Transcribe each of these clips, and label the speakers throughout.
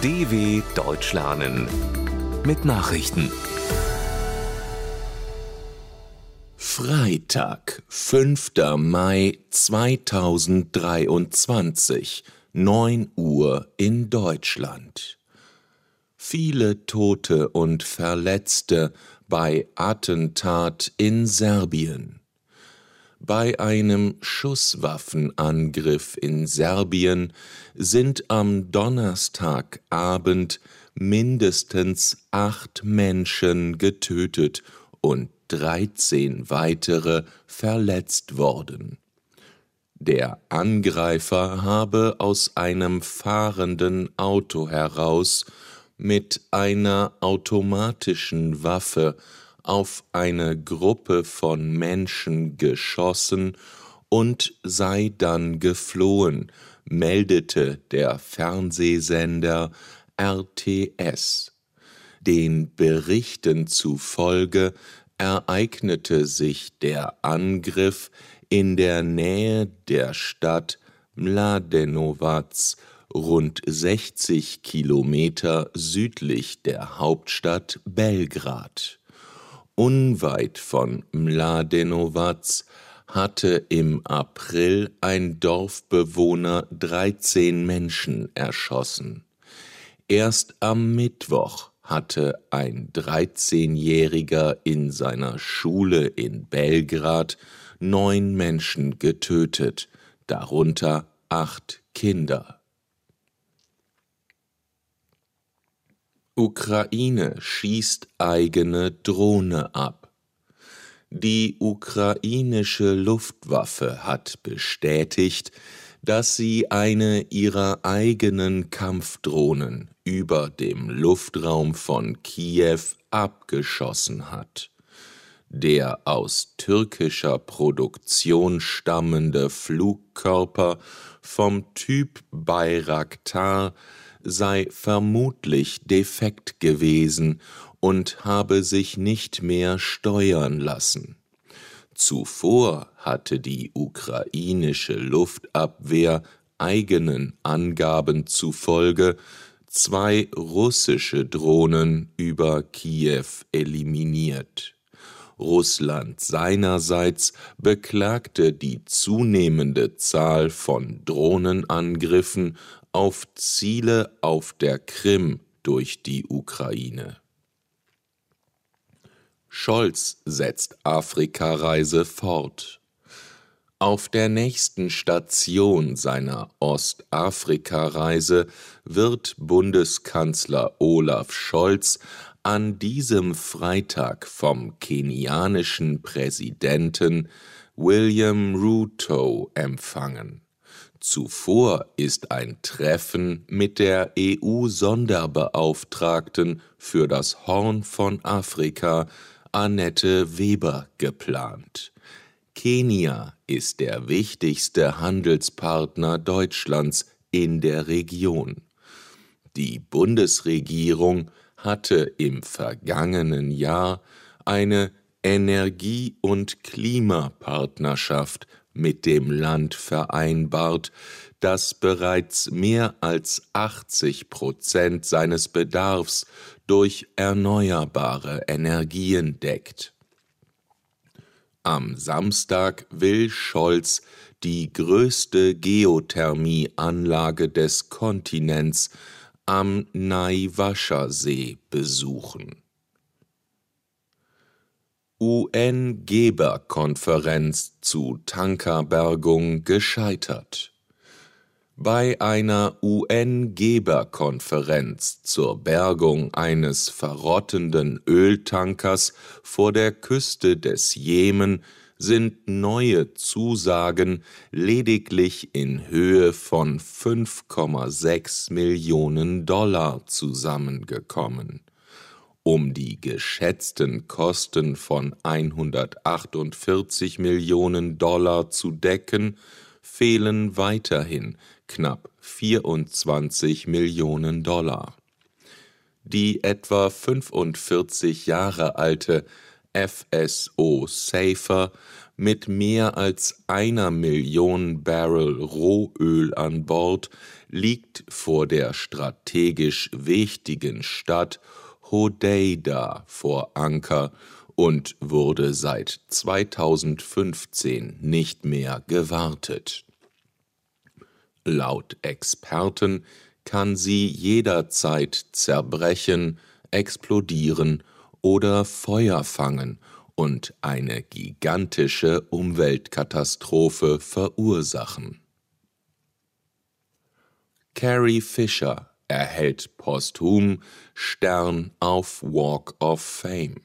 Speaker 1: DW Deutsch lernen mit Nachrichten.
Speaker 2: Freitag, 5. Mai 2023, 9 Uhr in Deutschland. Viele Tote und Verletzte bei Attentat in Serbien. Bei einem Schusswaffenangriff in Serbien sind am Donnerstagabend mindestens acht Menschen getötet und 13 weitere verletzt worden. Der Angreifer habe aus einem fahrenden Auto heraus mit einer automatischen Waffe auf eine Gruppe von Menschen geschossen und sei dann geflohen, meldete der Fernsehsender RTS. Den Berichten zufolge ereignete sich der Angriff in der Nähe der Stadt Mladenovac, rund 60 Kilometer südlich der Hauptstadt Belgrad. Unweit von Mladenovac hatte im April ein Dorfbewohner 13 Menschen erschossen. Erst am Mittwoch hatte ein 13-Jähriger in seiner Schule in Belgrad neun Menschen getötet, darunter acht Kinder. Ukraine schießt eigene Drohne ab. Die ukrainische Luftwaffe hat bestätigt, dass sie eine ihrer eigenen Kampfdrohnen über dem Luftraum von Kiew abgeschossen hat. Der aus türkischer Produktion stammende Flugkörper vom Typ Bayraktar sei vermutlich defekt gewesen und habe sich nicht mehr steuern lassen. Zuvor hatte die ukrainische Luftabwehr eigenen Angaben zufolge zwei russische Drohnen über Kiew eliminiert. Russland seinerseits beklagte die zunehmende Zahl von Drohnenangriffen auf Ziele auf der Krim durch die Ukraine. Scholz setzt Afrikareise fort. Auf der nächsten Station seiner Ostafrika-Reise wird Bundeskanzler Olaf Scholz an diesem Freitag vom kenianischen Präsidenten William Ruto empfangen. Zuvor ist ein Treffen mit der EU-Sonderbeauftragten für das Horn von Afrika Annette Weber geplant. Kenia ist der wichtigste Handelspartner Deutschlands in der Region. Die Bundesregierung hatte im vergangenen Jahr eine Energie- und Klimapartnerschaft mit dem Land vereinbart, das bereits mehr als 80 Prozent seines Bedarfs durch erneuerbare Energien deckt. Am Samstag will Scholz die größte Geothermieanlage des Kontinents am Naiwascha-See besuchen. UN-Geberkonferenz zu Tankerbergung gescheitert. Bei einer UN-Geberkonferenz zur Bergung eines verrottenden Öltankers vor der Küste des Jemen sind neue Zusagen lediglich in Höhe von 5,6 Millionen Dollar zusammengekommen. Um die geschätzten Kosten von 148 Millionen Dollar zu decken, fehlen weiterhin knapp 24 Millionen Dollar. Die etwa 45 Jahre alte FSO Safer mit mehr als einer Million Barrel Rohöl an Bord liegt vor der strategisch wichtigen Stadt Hodeida vor Anker und wurde seit 2015 nicht mehr gewartet. Laut Experten kann sie jederzeit zerbrechen, explodieren oder Feuer fangen und eine gigantische Umweltkatastrophe verursachen. Carrie Fisher erhält posthum Stern auf Walk of Fame.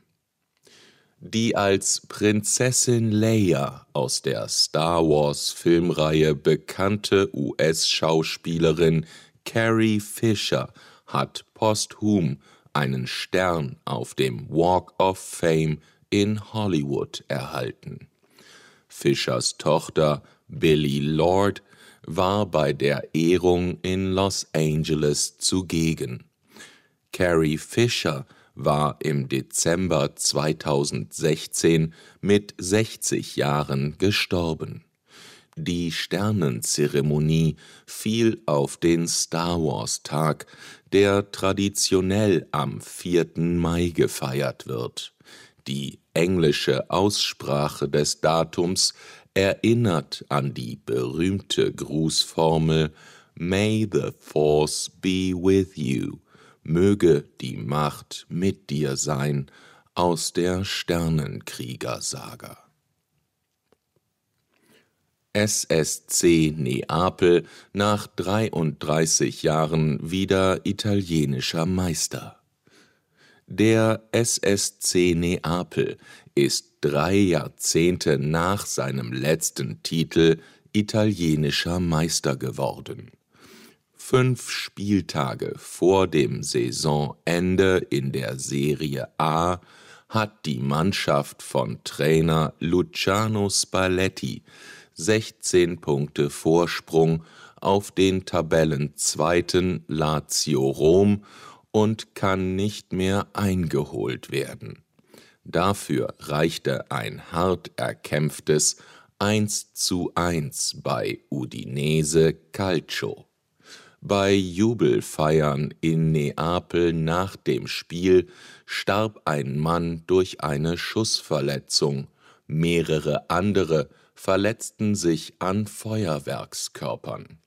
Speaker 2: Die als Prinzessin Leia aus der Star Wars Filmreihe bekannte US-Schauspielerin Carrie Fisher hat posthum einen Stern auf dem Walk of Fame in Hollywood erhalten. Fischers Tochter Billy Lord war bei der Ehrung in Los Angeles zugegen. Carrie Fisher war im Dezember 2016 mit 60 Jahren gestorben. Die Sternenzeremonie fiel auf den Star Wars Tag, der traditionell am 4. Mai gefeiert wird. Die englische Aussprache des Datums erinnert an die berühmte Grußformel May the Force be with you, möge die Macht mit dir sein aus der Sternenkriegersaga. SSC Neapel nach 33 Jahren wieder italienischer Meister. Der SSC Neapel ist drei Jahrzehnte nach seinem letzten Titel italienischer Meister geworden. Fünf Spieltage vor dem Saisonende in der Serie A hat die Mannschaft von Trainer Luciano Spalletti 16 Punkte Vorsprung auf den Tabellenzweiten Lazio Rom und kann nicht mehr eingeholt werden. Dafür reichte ein hart erkämpftes 1 zu 1 bei Udinese Calcio. Bei Jubelfeiern in Neapel nach dem Spiel starb ein Mann durch eine Schussverletzung, mehrere andere verletzten sich an Feuerwerkskörpern.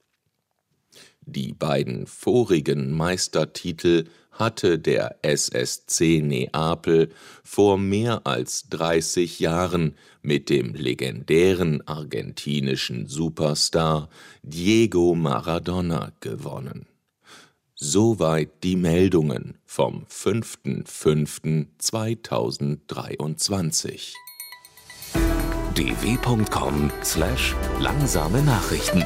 Speaker 2: Die beiden vorigen Meistertitel hatte der SSC Neapel vor mehr als 30 Jahren mit dem legendären argentinischen Superstar Diego Maradona gewonnen. Soweit die Meldungen vom 5.5.2023
Speaker 1: dw.com/langsame Nachrichten